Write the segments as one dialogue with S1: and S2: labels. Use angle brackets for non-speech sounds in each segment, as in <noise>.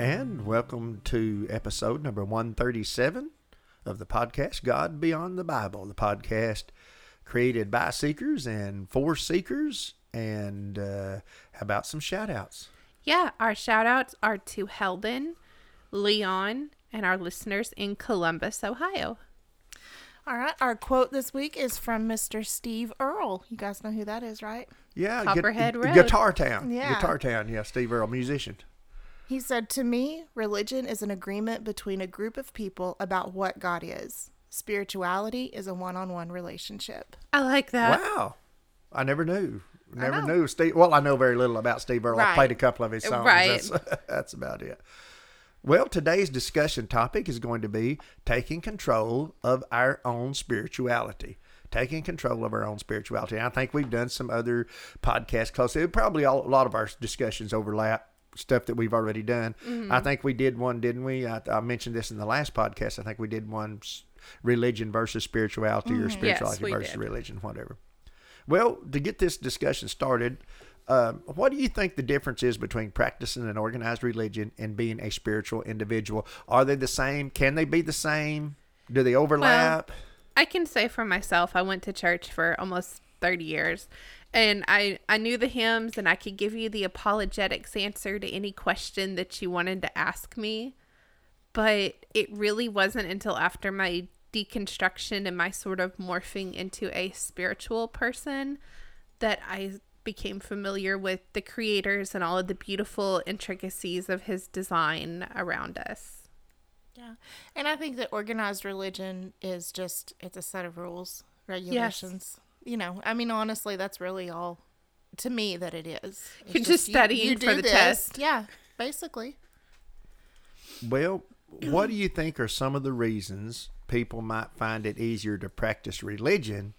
S1: And welcome to episode number 137 of the podcast God Beyond the Bible, the podcast created by seekers and for seekers. And uh, how about some shout outs?
S2: Yeah, our shout outs are to Heldon, Leon, and our listeners in Columbus, Ohio.
S3: All right, our quote this week is from Mr. Steve Earle. You guys know who that is, right?
S1: Yeah,
S2: Copperhead
S1: Gu-
S2: Road.
S1: Guitar Town.
S3: Yeah.
S1: Guitar Town, yeah, Steve Earle, musician.
S3: He said, To me, religion is an agreement between a group of people about what God is. Spirituality is a one on one relationship.
S2: I like that.
S1: wow. I never knew. Never knew Steve. Well, I know very little about Steve Earle. I
S3: Right.
S1: played a couple of his songs.
S2: Right.
S1: That's, <laughs> that's about it. Well, today's discussion topic is going to be taking control of our own spirituality. Taking control of our own spirituality. And I think we've done some other podcasts closely. Probably all, a lot of our discussions overlap stuff that we've already done.
S2: Mm-hmm.
S1: I think we did one, didn't we? I, I mentioned this in the last podcast. I think we did one religion versus spirituality or spirituality
S2: Mm-hmm.
S1: versus
S2: did.
S1: religion, whatever. Well, to get this discussion started, um, what do you think the difference is between practicing an organized religion and being a spiritual individual? Are they the same? Can they be the same? Do they overlap?
S2: I can say for myself, I went to church for almost 30 years and I, I knew the hymns and I could give you the apologetics answer to any question that you wanted to ask me. But it really wasn't until after my deconstruction and my sort of morphing into a spiritual person that I became familiar with the creators and all of the beautiful intricacies of his design around us.
S3: Yeah. And I think that organized religion is just, it's a set of rules, regulations. You know, I mean, honestly, that's really all to me that it is. It's
S2: You're just studying for the
S3: this.
S2: test.
S3: Yeah, basically.
S1: Well, what do you think are some of the reasons people might find it easier to practice religion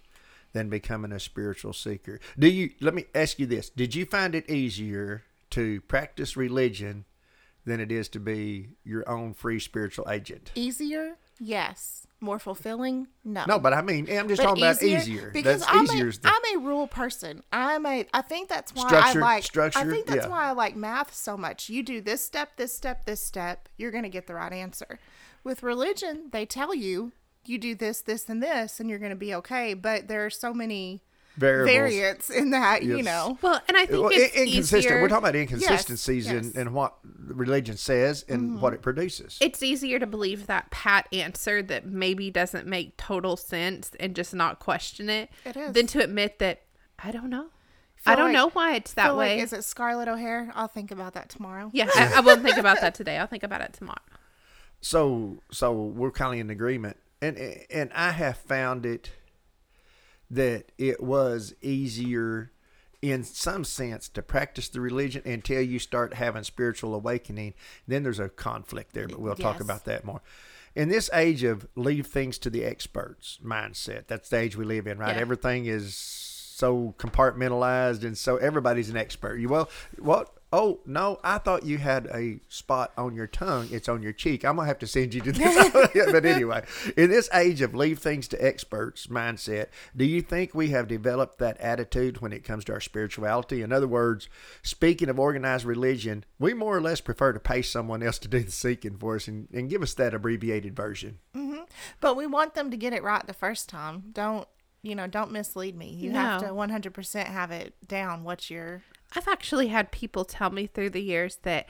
S1: than becoming a spiritual seeker? Do you let me ask you this. Did you find it easier to practice religion than it is to be your own free spiritual agent?
S3: Easier? Yes. More fulfilling? No.
S1: No, but I mean, I'm just
S3: But
S1: talking about easier.
S3: because
S1: That's
S3: I'm
S1: easier.
S3: a,
S1: is the-
S3: I'm a rule person. I'm a. I think that's why
S1: Structure-
S3: I like. I think that's
S1: yeah.
S3: why I like math so much. You do this step, this step, this step. You're gonna get the right answer. With religion, they tell you you do this, this, and this, and you're gonna be okay. But there are so many
S1: variables.
S3: variants in that. You know.
S2: Well, and I think
S1: Well,
S2: it's
S1: inconsistent.
S2: easier.
S1: We're talking about inconsistencies
S3: yes.
S1: in, in what religion says and mm-hmm. what it produces.
S2: it's easier to believe that pat answer that maybe doesn't make total sense and just not question it,
S3: It is.
S2: than to admit that I don't know.
S3: Feel
S2: I don't
S3: like-
S2: know why it's that
S3: Feel like,
S2: way.
S3: is it Scarlett O'Hara? I'll think about that tomorrow.
S2: yeah, I, I won't think about that today. I'll think about it tomorrow. <laughs>
S1: so so we're kind of in agreement and and i have found it that it was easier in some sense to practice the religion until you start having spiritual awakening. Then there's a conflict there but we'll talk about that more. In this age of leave things to the experts mindset that's the age we live in right?
S2: Yeah.
S1: everything is so compartmentalized and so everybody's an expert. You well what Oh no, I thought you had a spot on your tongue. It's on your cheek. I'm gonna have to send you to this. <laughs> <laughs> but anyway, in this age of leave things to experts mindset, do you think we have developed that attitude when it comes to our spirituality? In other words, speaking of organized religion, we more or less prefer to pay someone else to do the seeking for us and, and give us that abbreviated version. Mm-hmm.
S3: But we want them to get it right the first time. Don't you know? Don't mislead me. You have to one hundred percent have it down. What's your
S2: I've actually had people tell me through the years that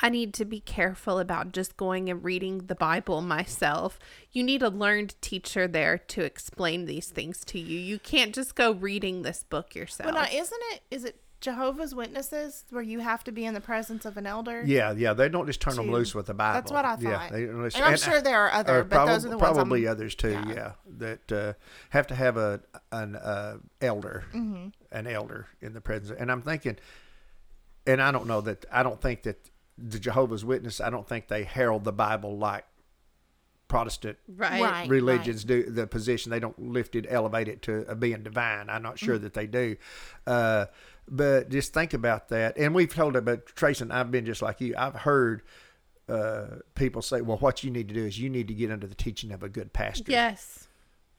S2: I need to be careful about just going and reading the Bible myself. You need a learned teacher there to explain these things to you. You can't just go reading this book yourself.
S3: Well, now, isn't it? Is it Jehovah's Witnesses where you have to be in the presence of an elder?
S1: Yeah, yeah, they don't just turn them loose with the Bible.
S3: That's what I
S1: Yeah,
S3: thought.
S1: they,
S3: And I'm sure there are other,
S1: or
S3: but those are the ones I'm-
S1: probably others too.
S3: yeah.
S1: Yeah, that uh, have to have a an uh, elder,
S3: Mm-hmm.
S1: An elder in the presence. And I'm thinking, and I don't know that I don't think that the Jehovah's Witness. I don't think they herald the Bible like Protestant
S2: right.
S3: Right.
S1: religions do the position they don't lift it elevate it to a being divine i'm not
S3: Mm-hmm.
S1: sure that they do uh, but just think about that and we've told about trace and i've been just like you i've heard uh, people say well what you need to do is you need to get under the teaching of a good pastor
S2: Yes.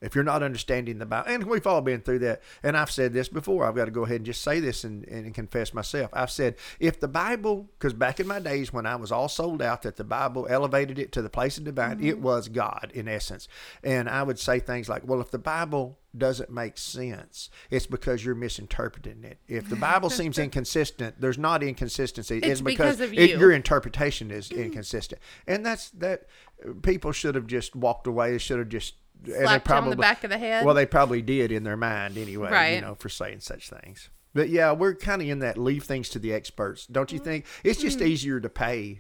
S1: If you're not understanding the Bible, and we've all been through that, and I've said this before, I've got to go ahead and just say this and, and confess myself. I've said, if the Bible, because back in my days when I was all sold out that the Bible elevated it to the place of divine, it mm-hmm. was God in essence. And I would say things like, well, if the Bible doesn't make sense, it's because you're misinterpreting it. If the Bible <laughs> seems inconsistent, there's not inconsistency.
S2: It's because of you.
S1: your interpretation is mm-hmm. inconsistent. And that's that people should have just walked away. They should have just and they
S2: you on the back of the head?
S1: Well, they probably did in their mind anyway, you know, for saying such things. But yeah, we're kind of in that leave things to the experts, don't you think? It's just
S2: Mm-hmm.
S1: easier to pay,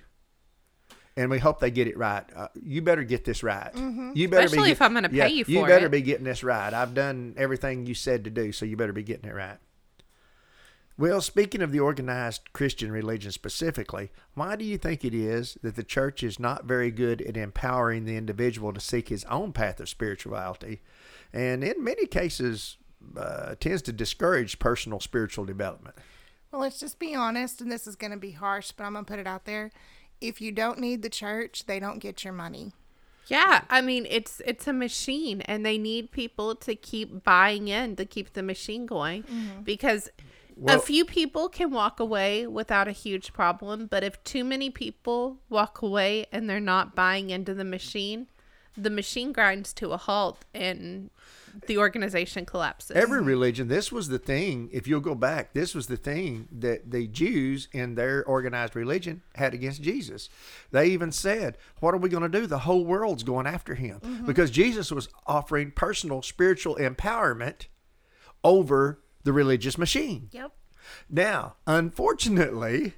S1: and we hope they get it right. Uh, you better get this right. You better
S2: Mm-hmm. Especially
S1: be
S2: if I'm gonna pay you
S1: You
S2: for
S1: better
S2: it.
S1: be getting this right. I've done everything you said to do, so you better be getting it right. Well, speaking of the organized Christian religion specifically, why do you think it is that the church is not very good at empowering the individual to seek his own path of spirituality, and in many cases uh, tends to discourage personal spiritual development?
S3: Well, let's just be honest, and this is going to be harsh, but I'm going to put it out there. If you don't need the church, they don't get your money.
S2: Yeah, I mean it's it's a machine and they need people to keep buying in to keep the machine going because
S1: Well-
S2: a few people can walk away without a huge problem, but if too many people walk away and they're not buying into the machine, the machine grinds to a halt and the organization collapses.
S1: Every religion, this was the thing. If you'll go back, this was the thing that the Jews in their organized religion had against Jesus. They even said, What are we going to do? The whole world's going after him. Mm-hmm. Because Jesus was offering personal spiritual empowerment over the religious machine.
S3: Yep.
S1: Now, unfortunately,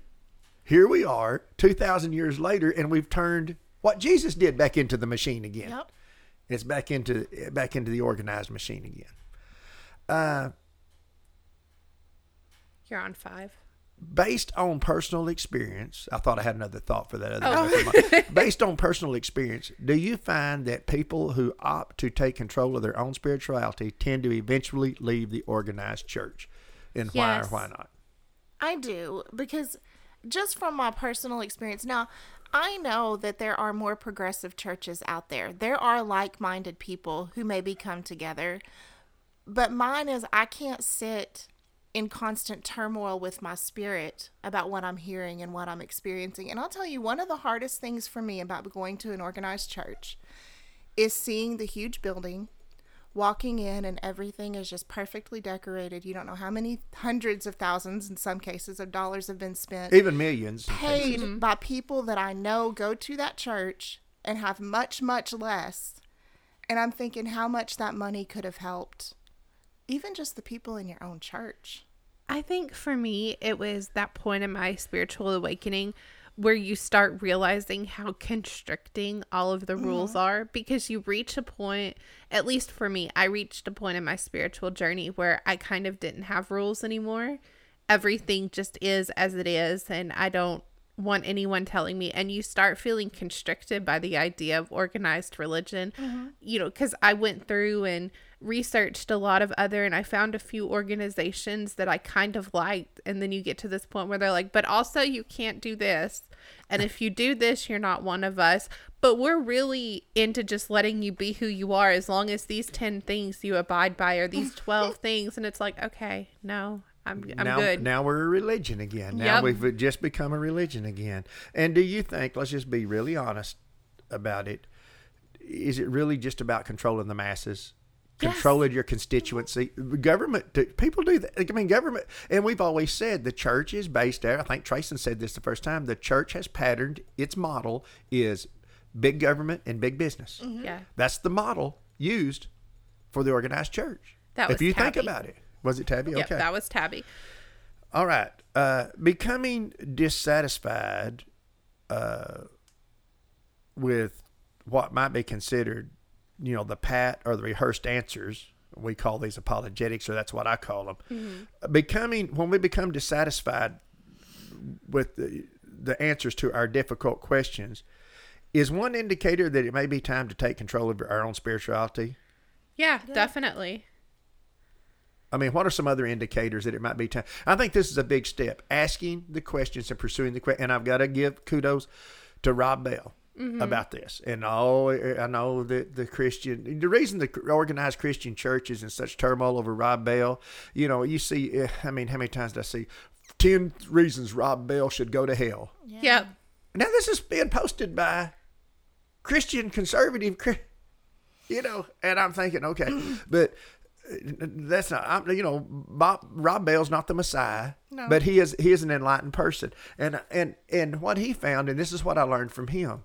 S1: here we are 2,000 years later, and we've turned what Jesus did back into the machine again.
S3: Yep.
S1: It's back into back into the organized machine again. Uh,
S2: You're on 5.
S1: Based on personal experience, I thought I had another thought for that. Other
S2: Oh. <laughs>
S1: based on personal experience, do you find that people who opt to take control of their own spirituality tend to eventually leave the organized church, and why or why not?
S3: I do because just from my personal experience now, I know that there are more progressive churches out there. There are like-minded people who maybe come together. But mine is I can't sit in constant turmoil with my spirit about what I'm hearing and what I'm experiencing. And I'll tell you one of the hardest things for me about going to an organized church is seeing the huge building walking in and everything is just perfectly decorated. You don't know how many hundreds of thousands, in some cases, of dollars have been spent,
S1: Even millions.
S3: paid mm-hmm. by people that I know go to that church and have much, much less. And I'm thinking how much that money could have helped even just the people in your own church.
S2: I think for me, it was that point in my spiritual awakening where you start realizing how constricting all of the mm-hmm. rules are because you reach a point, at least for me, I reached a point in my spiritual journey where I kind of didn't have rules anymore. Everything just is as it is, and I don't want anyone telling me and you start feeling constricted by the idea of organized religion mm-hmm. you know because i went through and researched a lot of other and i found a few organizations that i kind of liked and then you get to this point where they're like but also you can't do this and if you do this you're not one of us. But we're really into just letting you be who you are as long as these 10 things you abide by or these <laughs> 12 things and it's like okay no i'm, I'm
S1: now,
S2: good
S1: Now we're a religion again. Now
S2: Yep.
S1: we've just become a religion again. And do you think, let's just be really honest about it, is it really just about controlling the masses?
S2: Yes.
S1: Controlling your constituency, government. People do that. I mean, government, and we've always said the church is based there. I think Trayson said this the first time. The church has patterned its model is big government and big business. Mm-hmm.
S2: yeah
S1: That's the model used for the organized church.
S2: That
S1: if you think about it, was it Tabby?
S2: Yep,
S1: okay,
S2: that was tabby
S1: all right. Uh, becoming dissatisfied uh, with what might be considered, you know, the pat or the rehearsed answers. We call these apologetics, or that's what I call them. Becoming when we become dissatisfied with the, the answers to our difficult questions is one indicator that it may be time to take control of our own spirituality.
S2: yeah, definitely
S1: I mean, what are some other indicators that it might be time? I think this is a big step. Asking the questions and pursuing the questions. And I've got to give kudos to Rob Bell about this. And oh, I know that the Christian, the reason the organized Christian church is in such turmoil over Rob Bell, you know, you see, eh, I mean, how many times did I see 10 reasons Rob Bell should go to hell?
S2: yep
S1: Now, this is being posted by Christian conservative, you know, and I'm thinking, okay, <clears throat> but that's not, I'm, you know, Bob, Rob Bell's not the Messiah,
S3: No.
S1: but he is he is an enlightened person, and and and what he found, and this is what I learned from him.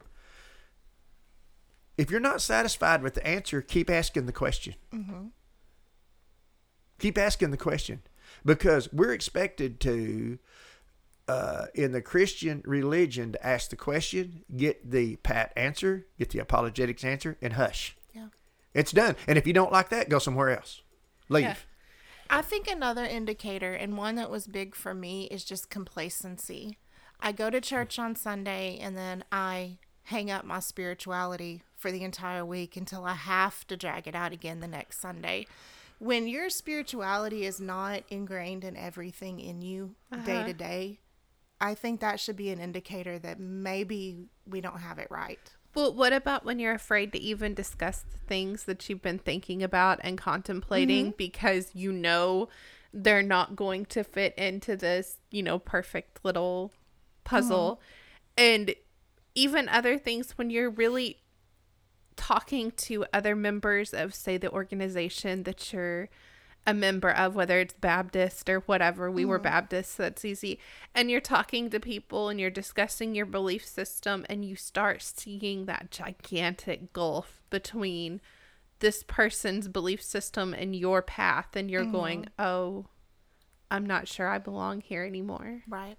S1: If you're not satisfied with the answer, keep asking the question. Keep asking the question because we're expected to uh, in the Christian religion to ask the question, get the pat answer, get the apologetics answer, and hush.
S3: Yeah.
S1: It's done. And if you don't like that, go somewhere else. Leave.
S2: Yeah.
S3: I think another indicator, and one that was big for me, is just complacency. I go to church on Sunday and then I hang up my spirituality for the entire week until I have to drag it out again the next Sunday. When your spirituality is not ingrained in everything in you day uh-huh. to day, I think that should be an indicator that maybe we don't have it right.
S2: Well, what about when you're afraid to even discuss the things that you've been thinking about and contemplating mm-hmm. because you know they're not going to fit into this, you know, perfect little puzzle? Mm-hmm. And even other things when you're really talking to other members of, say, the organization that you're a member of, whether it's Baptist or whatever. We were mm-hmm. Baptist, so that's easy. And you're talking to people and you're discussing your belief system, and you start seeing that gigantic gulf between this person's belief system and your path, and you're going, mm-hmm. oh, I'm not sure I belong here anymore.
S3: Right.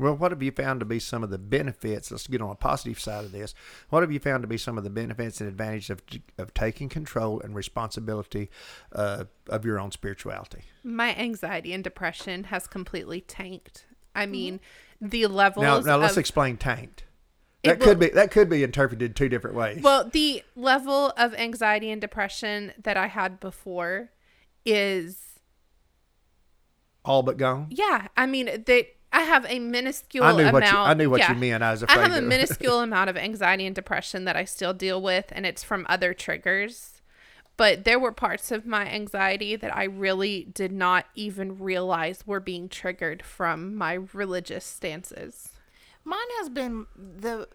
S1: Well, what have you found to be some of the benefits? Let's get on a positive side of this. What have you found to be some of the benefits and advantages of, of taking control and responsibility uh, of your own spirituality?
S2: My anxiety and depression has completely tanked. I mean, the levels.
S1: Now, now let's
S2: of-
S1: explain tanked.
S2: It
S1: That
S2: will-
S1: could be that could be interpreted two different ways.
S2: Well, the level of anxiety and depression that I had before is
S1: All but gone.
S2: yeah. I mean, that I have a minuscule
S1: I knew
S2: amount.
S1: what you I knew what
S2: yeah.
S1: you meant. I was
S2: I have a <laughs> minuscule amount of anxiety and depression that I still deal with, and it's from other triggers. But there were parts of my anxiety that I really did not even realize were being triggered from my religious stances.
S3: Mine has been the.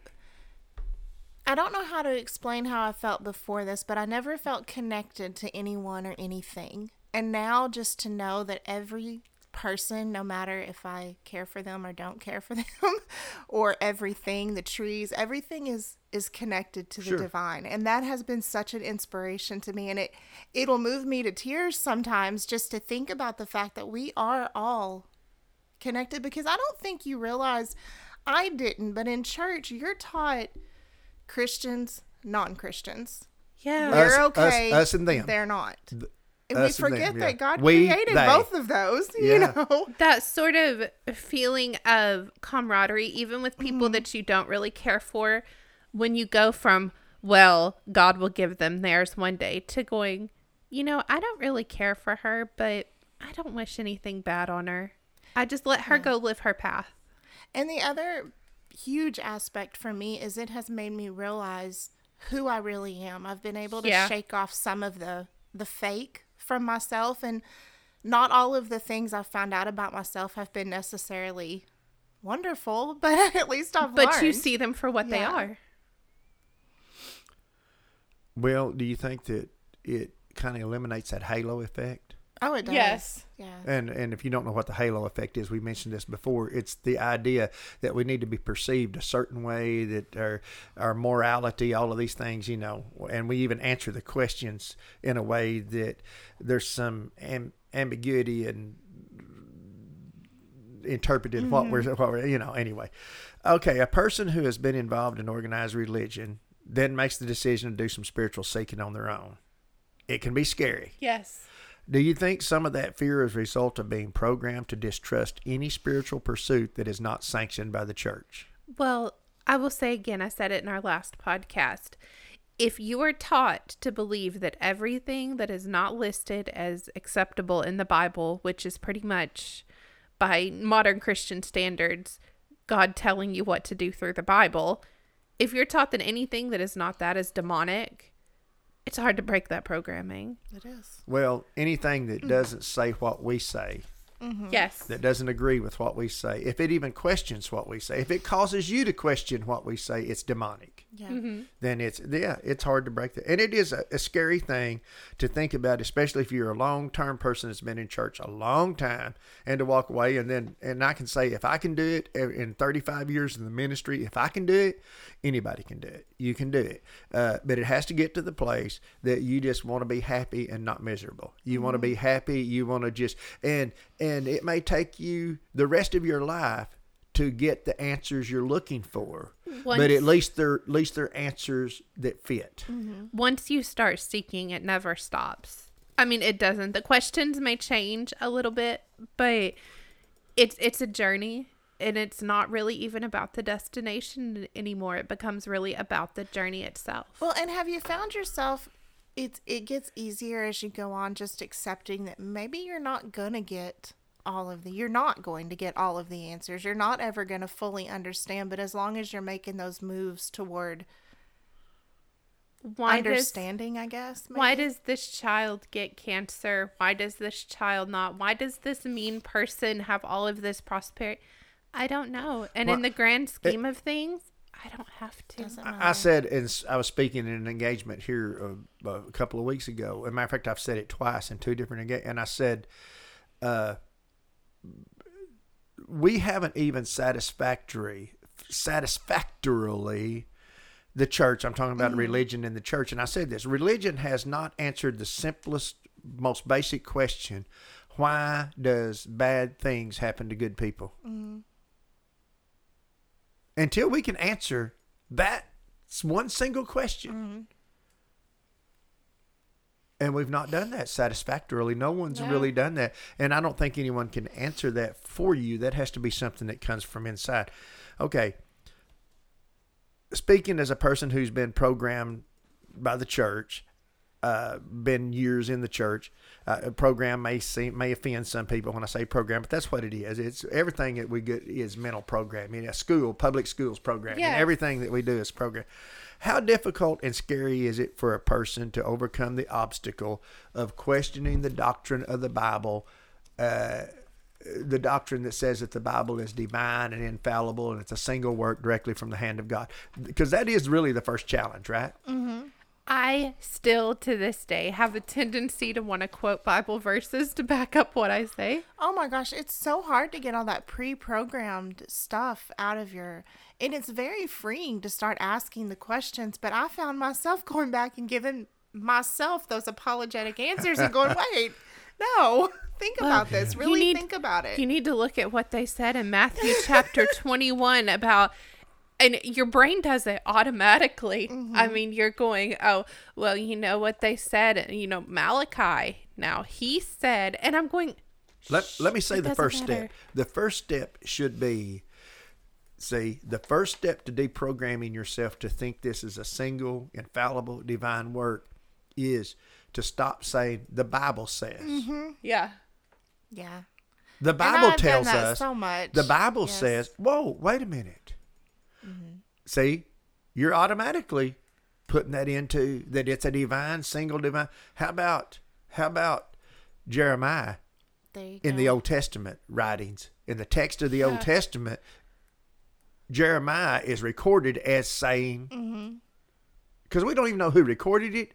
S3: I don't know how to explain how I felt before this, but I never felt connected to anyone or anything. And now, just to know that every person, no matter if I care for them or don't care for <laughs> them, or everything, the trees, everything is is connected to the
S1: Sure.
S3: divine, and that has been such an inspiration to me. And it it'll move me to tears sometimes just to think about the fact that we are all connected because I don't think you realize I didn't, but in church you're taught Christians, non Christians.
S2: Yeah.
S1: Us-
S3: You're
S1: us-
S3: okay.
S1: us and them.
S3: They're not. And we
S1: Us and them,
S3: forget
S1: yeah.
S3: that God
S1: We,
S3: created
S1: they.
S3: both of those,
S1: Yeah.
S3: you know. <laughs>
S2: that sort of feeling of camaraderie, even with
S3: Mm-hmm.
S2: people that you don't really care for, when you go from, well, God will give them theirs one day, to going, you know, I don't really care for her, but I don't wish anything bad on her. I just let her go live her path.
S3: And the other huge aspect for me is it has made me realize who I really am. I've been able to
S2: Yeah.
S3: shake off some of the the fake from myself and not all of the things I've found out about myself have been necessarily wonderful, <laughs> but at least I've
S2: But
S3: learned.
S2: you see them for what they are.
S1: Well, do you think that it kind of eliminates that halo effect?
S3: Oh, it does.
S2: Yes.
S3: Yeah.
S1: And and if you don't know what the halo effect is, we mentioned this before. It's the idea that we need to be perceived a certain way, that our our morality, all of these things, you know, and we even answer the questions in a way that there's some am- ambiguity and interpreted what mm-hmm. we're what we're you know anyway. Okay, a person who has been involved in organized religion then makes the decision to do some spiritual seeking on their own. It can be scary.
S2: Yes.
S1: Do you think some of that fear is a result of being programmed to distrust any spiritual pursuit that is not sanctioned by the church?
S2: Well, I will say again, I said it in our last podcast. If you are taught to believe that everything that is not listed as acceptable in the Bible, which is pretty much by modern Christian standards, God telling you what to do through the Bible, if you're taught that anything that is not that is demonic, it's hard to break that programming.
S3: It is.
S1: Well, anything that mm. doesn't say what we say, mm-hmm.
S2: Yes.
S1: that doesn't agree with what we say, if it even questions what we say, if it causes you to question what we say, it's demonic.
S3: Yeah.
S1: then it's yeah, it's hard to break that. And it is a, a scary thing to think about, especially if you're a long term person that's been in church a long time and to walk away and then and I can say if I can do it in 35 years in the ministry, if I can do it, anybody can do it. You can do it, uh, but it has to get to the place that you just want to be happy and not miserable. You want to be happy. You want to just and and it may take you the rest of your life to get the answers you're looking for but at least they're at least they're answers that fit. Mm-hmm.
S2: once you start seeking, it never stops. I mean, it doesn't. The questions may change a little bit, but it's it's a journey, and it's not really even about the destination anymore. It becomes really about the journey itself.
S3: Well, and have you found yourself it's it gets easier as you go on just accepting that maybe you're not going to get all of the you're not going to get all of the answers. You're not ever going to fully understand, but as long as you're making those moves toward
S2: Why does
S3: understanding, I guess.
S2: why does this child get cancer? Why does this child not? Why does this mean person have all of this prosperity? I don't know. And in the grand scheme of things, I don't have to.
S1: I, I said, and i was speaking in an engagement here uh, a couple of weeks ago. As a matter of fact, I've said it twice in two different engagements, and I said, uh, we haven't even satisfactory satisfactorily the church. I'm talking about mm. religion in the church, and I said this: religion has not answered the simplest, most basic question: Why does bad things happen to good people? Mm-hmm. Until we can answer that one single question. Mm-hmm. And we've not done that satisfactorily. No one's
S2: No.
S1: really done that. And I don't think anyone can answer that for you. That has to be something that comes from inside. Okay. Speaking as a person who's been programmed by the church, uh, been years in the church. Uh, a program may seem may offend some people when I say program, but that's what it is. It's everything that we get is mental programming. A school, public schools programming.
S2: and
S1: Everything that we do is program. How difficult and scary is it for a person to overcome the obstacle of questioning the doctrine of the Bible? Uh, the doctrine that says that the Bible is divine and infallible and it's a single work directly from the hand of God. Because that is really the first challenge, right?
S2: I still to this day have a tendency to want to quote Bible verses to back up what I say.
S3: Oh my gosh, it's so hard to get all that pre-programmed stuff out of your and it's very freeing to start asking the questions, but I found myself <laughs> going back and giving myself those apologetic answers and going, <laughs> "Wait, no. Think about this. Really
S2: need-
S3: think about it."
S2: You need to look at what they said in Matthew chapter <laughs> 21 about and your brain does it automatically.
S3: Mm-hmm.
S2: I mean, you're going, oh, well, you know what they said, you know, Malachi. Now he said, and I'm going,
S1: Let, let me say the first
S2: matter.
S1: step. The first step should be see, the first step to deprogramming yourself to think this is a single, infallible, divine work is to stop saying the Bible says.
S2: yeah,
S3: Yeah.
S1: The
S3: And
S1: Bible
S3: I've done
S1: tells
S3: that
S1: us
S3: so much.
S1: the Bible
S3: Yes.
S1: says, whoa, wait a minute.
S3: Mm-hmm.
S1: See, you're automatically putting that into that it's a divine, single divine. How about how about Jeremiah in
S3: go.
S1: the Old Testament writings? In the text of the Old Testament, Jeremiah is recorded as saying, because we don't even know who recorded it.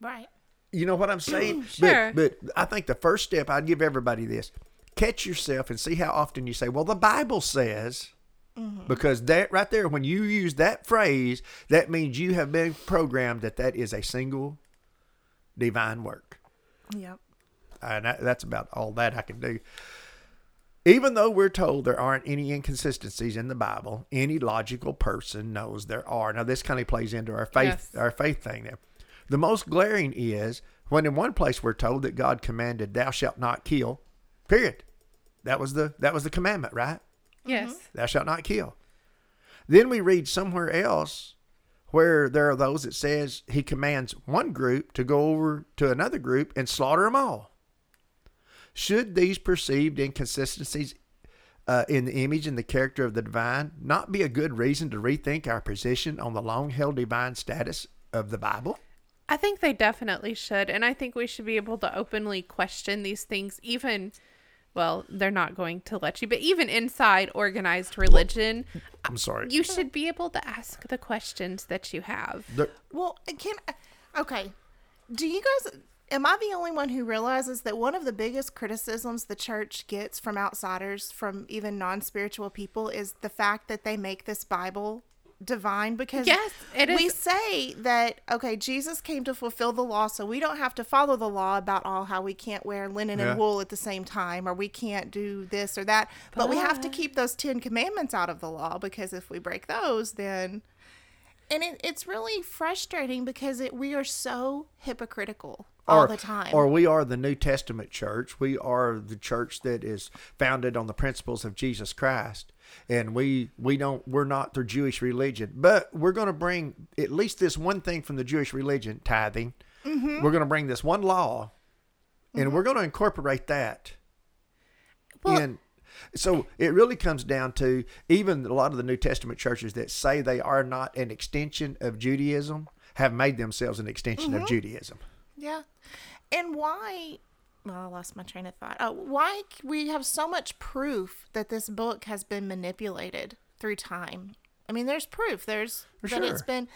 S3: right.
S1: You know what I'm saying? <clears throat>
S2: Sure.
S1: But, but I think the first step, I'd give everybody this catch yourself and see how often you say, well, the Bible says. Mm-hmm. Because that right there, when you use that phrase, that means you have been programmed that that is a single divine work.
S3: Yep.
S1: And that, that's about all that I can do. Even though we're told there aren't any inconsistencies in the Bible, any logical person knows there are. Now this kind of plays into our faith,
S2: Yes.
S1: our faith thing there. The most glaring is when in one place we're told that God commanded, "Thou shalt not kill." Period. That was the that was the commandment, right?
S2: Yes,
S1: Thou shalt not kill. Then we read somewhere else where there are those that says he commands one group to go over to another group and slaughter them all. Should these perceived inconsistencies uh, in the image and the character of the divine not be a good reason to rethink our position on the long held divine status of the Bible?
S2: I think they definitely should. And I think we should be able to openly question these things, even, well, they're not going to let you, but even inside organized religion,
S1: I'm sorry.
S2: you should be able to ask the questions that you have.
S1: The-
S3: Well, can okay. Do you guys? Am I the only one who realizes that one of the biggest criticisms the church gets from outsiders, from even non-spiritual people, is the fact that they make this Bible divine? Because
S2: Yes, it is.
S3: we say that okay, Jesus came to fulfill the law, so we don't have to follow the law about all how we can't wear linen
S1: Yeah.
S3: and wool at the same time, or we can't do this or that, but we have to keep those Ten Commandments out of the law because if we break those, then and it, it's really frustrating because it, we are so hypocritical all
S1: or,
S3: the time.
S1: Or we are the New Testament church. We are the church that is founded on the principles of Jesus Christ. And we we don't we're not the Jewish religion, but we're going to bring at least this one thing from the Jewish religion, tithing.
S3: Mm-hmm.
S1: We're going to bring this one law, and we're going to incorporate that
S2: Well-
S1: in. So it really comes down to even a lot of the New Testament churches that say they are not an extension of Judaism have made themselves an extension
S3: Mm-hmm.
S1: of Judaism.
S3: yeah. And why? Well, I lost my train of thought. Oh, why we have so much proof that this book has been manipulated through time? I mean, there's proof. There's
S1: For
S3: that it's
S1: sure.
S3: been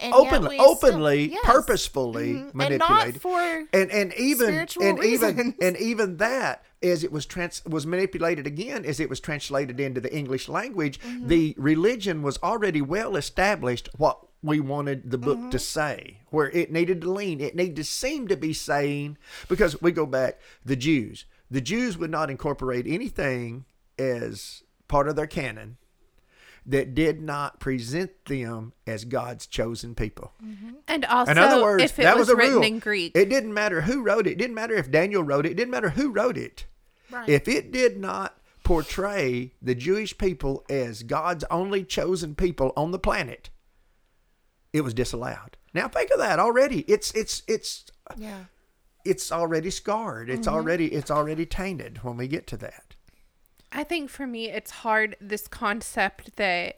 S3: and yet
S1: openly,
S3: still-
S1: openly,
S3: yes.
S1: purposefully
S3: Mhm.
S1: manipulated,
S3: and not for
S1: and and even and even and even that as it was trans was manipulated again as it was translated into the English language.
S3: Mm-hmm.
S1: The religion was already well established. What we wanted the book
S3: Mm-hmm.
S1: to say, where it needed to lean, it needed to seem to be saying because we go back the Jews. The Jews would not incorporate anything as part of their canon that did not present them as God's chosen people.
S2: And also,
S1: In other words,
S2: if it
S1: that
S2: was,
S1: was, a
S2: written
S1: rule.
S2: in Greek,
S1: It didn't matter who wrote it. It didn't matter if Daniel wrote it. It didn't matter who wrote it.
S3: Right.
S1: If it did not portray the Jewish people as God's only chosen people on the planet, it was disallowed. Now think of that already. It's it's it's
S3: yeah.
S1: it's already scarred. It's
S2: Mm-hmm.
S1: already it's already tainted when we get to that.
S2: I think for me, it's hard this concept that,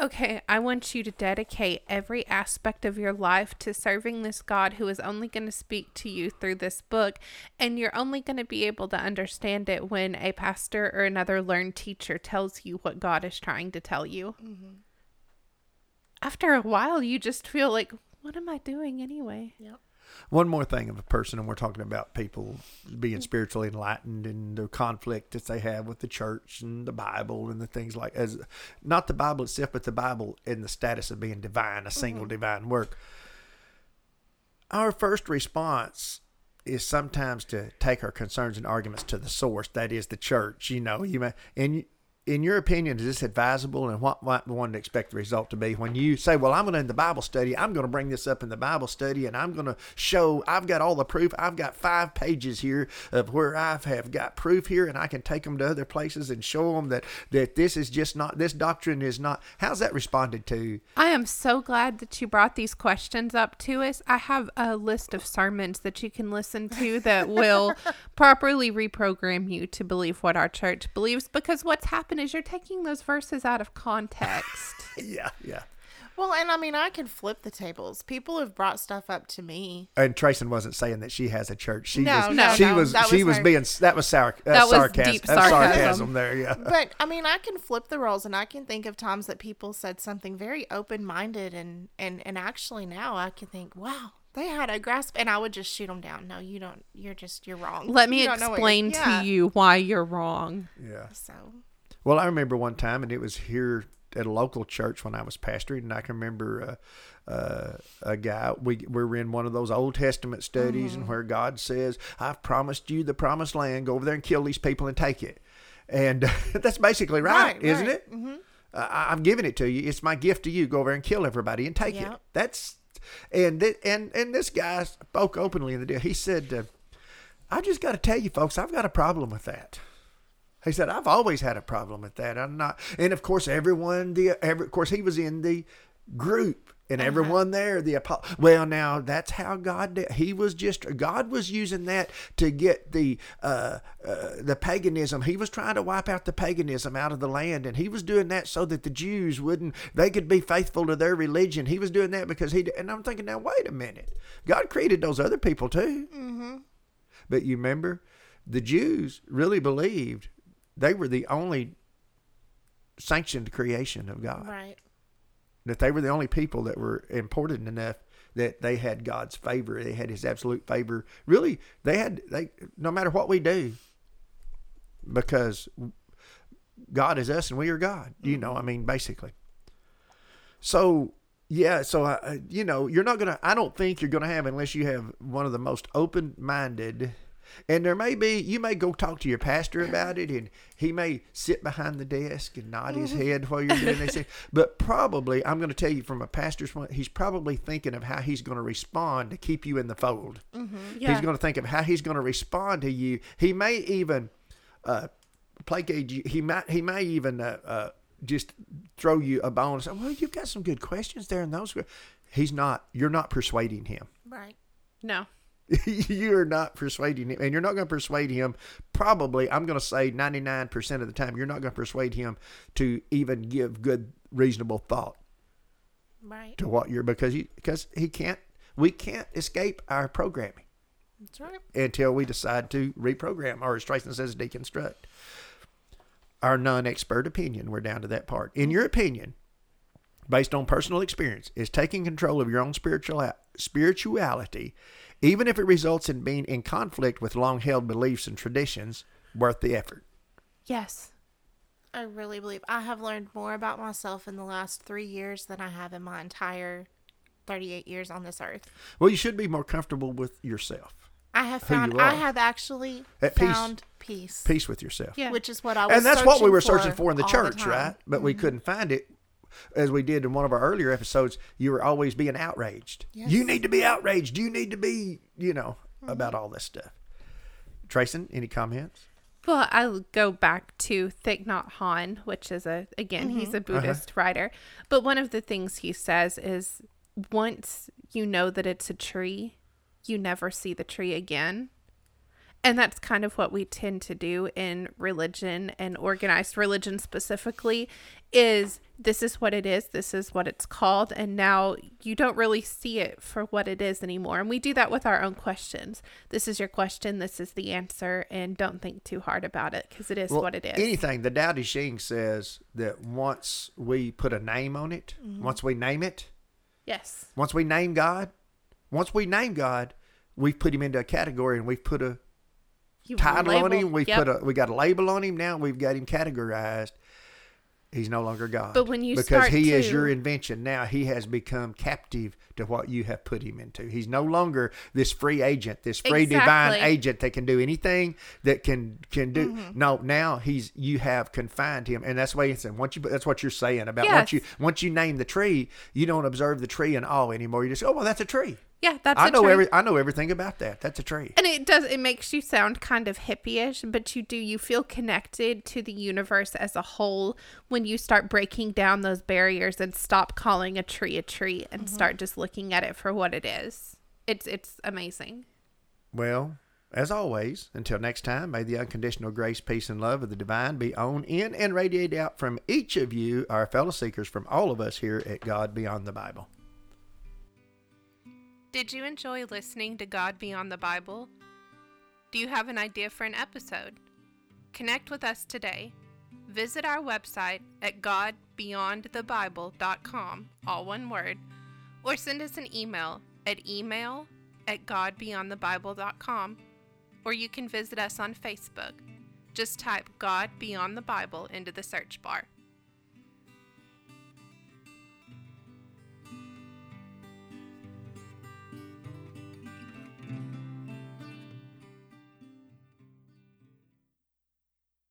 S2: okay, I want you to dedicate every aspect of your life to serving this God who is only going to speak to you through this book. And you're only going to be able to understand it when a pastor or another learned teacher tells you what God is trying to tell you. After a while, you just feel like, what am I doing anyway?
S3: Yep.
S1: One more thing of a person, and we're talking about people being mm-hmm. spiritually enlightened and the conflict that they have with the church and the Bible and the things like as not the Bible itself, but the Bible in the status of being divine, a single mm-hmm. divine work. Our first response is sometimes to take our concerns and arguments to the source, that is the church. You know, you may, and in your opinion, is this advisable, and what might one to expect the result to be when you say, "Well, I'm going to in the Bible study. I'm going to bring this up in the Bible study, and I'm going to show I've got all the proof. I've got five pages here of where I have got proof here, and I can take them to other places and show them that that this is just not this doctrine is not." How's that responded to?
S2: I am so glad that you brought these questions up to us. I have a list of sermons that you can listen to that will <laughs> properly reprogram you to believe what our church believes because what's happened is you're taking those verses out of context. <laughs>
S1: Yeah, yeah.
S3: Well, and I mean, I can flip the tables. People have brought stuff up to me.
S1: And Trayson wasn't saying that she has a church. She
S3: No,
S1: was,
S3: no,
S1: she
S3: no,
S1: was,
S3: that
S1: she
S3: was
S1: was
S3: her.
S1: being that was sour, uh,
S2: That was
S1: sarcasm,
S2: deep
S1: uh,
S2: sarcasm.
S1: there. Yeah.
S3: But I mean, I can flip the roles, and I can think of times that people said something very open-minded, and and and actually now I can think, wow, they had a grasp, and I would just shoot them down. No, you don't. You're just you're wrong.
S2: Let me
S3: You don't know what you're-
S2: explain
S3: yeah.
S2: to you why you're wrong.
S1: Yeah.
S3: So
S1: Well, I remember one time, and it was here at a local church when I was pastoring, and I can remember uh, uh, a guy. We, we were in one of those Old Testament studies,
S3: Mm-hmm.
S1: and where God says, "I've promised you the promised land. Go over there and kill these people and take it." And <laughs> that's basically right,
S3: Right,
S1: isn't
S3: right.
S1: it? Mm-hmm. Uh, I'm giving it to you. It's my gift to you. Go over there and kill everybody and take it. That's and thi- and and this guy spoke openly in the deal. He said, uh, "I just got to tell you, folks, I've got a problem with that." He said, "I've always had a problem with that. I'm not." And of course, everyone, the every, of course, he was in the group, and everyone there, the apo- well, now that's how God did. He was just God was using that to get the uh, uh, the paganism. He was trying to wipe out the paganism out of the land, and he was doing that so that the Jews wouldn't. They could be faithful to their religion. He was doing that because he. And I'm thinking, now wait a minute. God created those other people too. But you remember, the Jews really believed they were the only sanctioned creation of God.
S3: right.
S1: That they were the only people that were important enough that they had God's favor. They had His absolute favor. Really, they had they. No matter what we do, because God is us and we are God. You mm-hmm. know, I mean, basically. So yeah, so I, you know, you're not gonna. I don't think you're gonna have unless you have one of the most open-minded. And there may be, you may go talk to your pastor about it, and he may sit behind the desk and nod his head while you're doing this. <laughs> But probably, I'm going to tell you from a pastor's point, he's probably thinking of how he's going to respond to keep you in the fold.
S2: Yeah.
S1: He's going to think of how he's going to respond to you. He may even uh, placate you. He might. He may even uh, uh, just throw you a bone and say, "Well, you've got some good questions there." And those, he's not. You're not persuading him.
S3: Right.
S2: No. <laughs>
S1: you're not persuading him, and you're not going to persuade him. Probably, I'm going to say 99% of the time, you're not going to persuade him to even give good, reasonable thought
S3: Right.
S1: to what you're because he because he can't. We can't escape our programming
S3: That's right.
S1: until we decide to reprogram, or as Tracy says, deconstruct. Our non-expert opinion. We're down to that part. In your opinion, based on personal experience, is taking control of your own spiritual spirituality, even if it results in being in conflict with long-held beliefs and traditions, worth the effort.
S2: Yes.
S3: I really believe I have learned more about myself in the last three years than I have in my entire 38 years on this earth.
S1: Well, you should be more comfortable with yourself,
S3: I have found, I have actually
S1: At peace.
S3: found peace,
S1: peace with yourself.
S2: Yeah.
S3: which is what I was.
S1: and that's what we were searching for in the church,
S3: time.
S1: right? But we mm-hmm. couldn't find it. As we did in one of our earlier episodes, you were always being outraged.
S3: Yes.
S1: You need to be outraged. You need to be, you know, mm-hmm. about all this stuff. Trayson, any comments?
S2: Well, I'll go back to Thich Nhat Hanh, which is a again he's mm-hmm. a uh-huh. Buddhist writer, but one of the things he says is once you know that it's a tree, you never see the tree again. And that's kind of what we tend to do in religion and organized religion specifically is this is what it is, this is what it's called, and now you don't really see it for what it is anymore. And we do that with our own questions. This is your question, this is the answer, and don't think too hard about it because it is
S1: Well,
S2: what it is.
S1: Anything. The Tao Te Ching says that once we put a name on it, mm-hmm. once we name it,
S2: yes.
S1: once we name God, once we name God, we've put him into a category and we've put a
S2: You
S1: title on him. We
S2: yep.
S1: put a we got a label on him now. We've got him categorized. He's no longer God.
S2: But when you
S1: because he is your invention now, he has become captive to what you have put him into. He's no longer this free agent, this free divine agent that can do anything that can can do.
S2: Mm-hmm.
S1: No, now he's you have confined him, and that's why it's said once you that's what you're saying about
S2: Yes.
S1: once you once you name the tree, you don't observe the tree in awe anymore. You just oh well, that's a tree.
S2: Yeah, that's
S1: I
S2: a
S1: know
S2: tree.
S1: every I know everything about that. That's a tree.
S2: And it does it makes you sound kind of hippie-ish, but you do you feel connected to the universe as a whole when you start breaking down those barriers and stop calling a tree a tree and mm-hmm. start just looking at it for what it is. It's it's amazing.
S1: Well, as always, until next time, may the unconditional grace, peace, and love of the divine be on, in, and radiate out from each of you, our fellow seekers, from all of us here at God Beyond the Bible.
S2: Did you enjoy listening to God Beyond the Bible? Do you have an idea for an episode? Connect with us today. Visit our website at godbeyondthebible.com, all one word, or send us an email at email at godbeyondthebible.com, or you can visit us on Facebook. Just type God Beyond the Bible into the search bar.